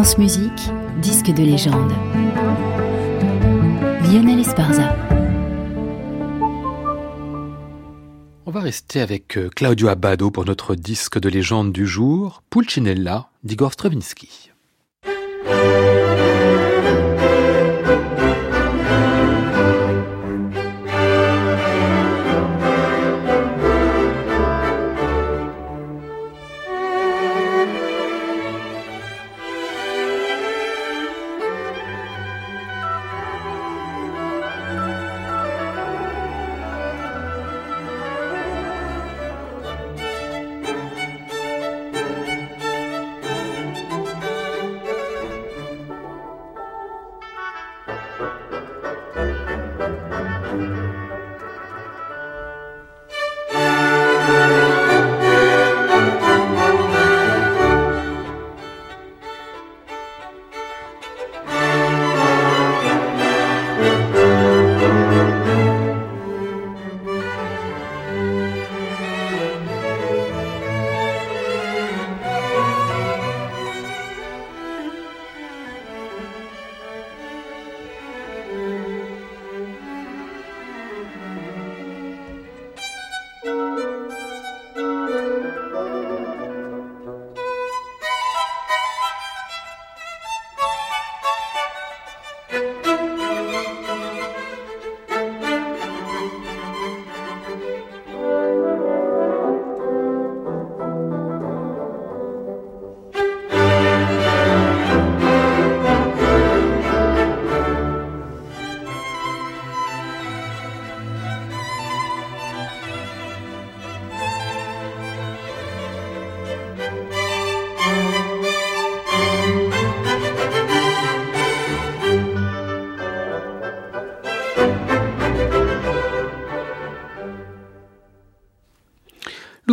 Musique, disque de légende. Lionel. On va rester avec euh, Claudio Abbado pour notre disque de légende du jour, Pulcinella d'Igor Stravinsky.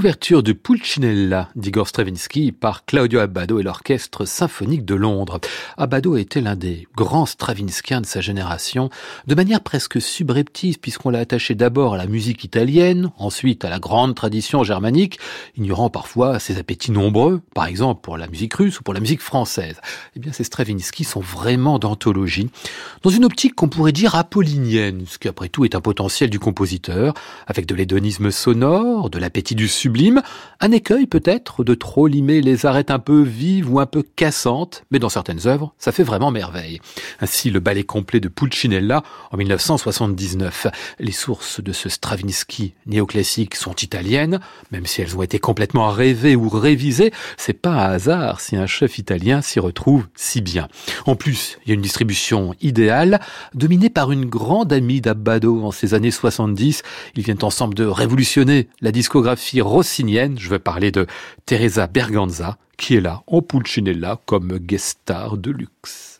L'ouverture de Pulcinella d'Igor Stravinsky par Claudio Abbado et l'Orchestre symphonique de Londres. Abbado était l'un des grands Stravinskiens de sa génération, de manière presque subreptice puisqu'on l'a attaché d'abord à la musique italienne, ensuite à la grande tradition germanique, ignorant parfois ses appétits nombreux, par exemple pour la musique russe ou pour la musique française. Eh bien, ces Stravinsky sont vraiment d'anthologie, dans une optique qu'on pourrait dire apollinienne, ce qui après tout est un potentiel du compositeur, avec de l'hédonisme sonore, de l'appétit du sud un écueil peut-être de trop limer les arêtes un peu vives ou un peu cassantes, mais dans certaines œuvres, ça fait vraiment merveille. Ainsi le ballet complet de Pulcinella en 1979. Les sources de ce Stravinsky néoclassique sont italiennes, même si elles ont été complètement rêvées ou révisées, c'est pas un hasard si un chef italien s'y retrouve si bien. En plus, il y a une distribution idéale, dominée par une grande amie d'Abbado en ces années 70. Ils viennent ensemble de révolutionner la discographie rossinienne, je veux parler de Teresa Berganza, qui est là en Pulcinella comme guest star de luxe.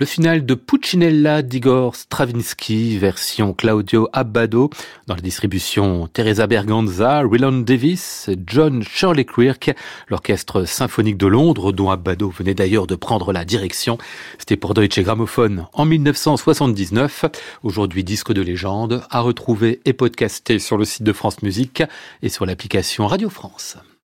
Le final de Puccinella d'Igor Stravinsky, version Claudio Abbado, dans la distribution Teresa Berganza, Ryland Davis, John Shirley Quirk, l'orchestre symphonique de Londres, dont Abbado venait d'ailleurs de prendre la direction. C'était pour Deutsche Grammophon en 1979. Aujourd'hui disque de légende, à retrouver et podcasté sur le site de France Musique et sur l'application Radio France.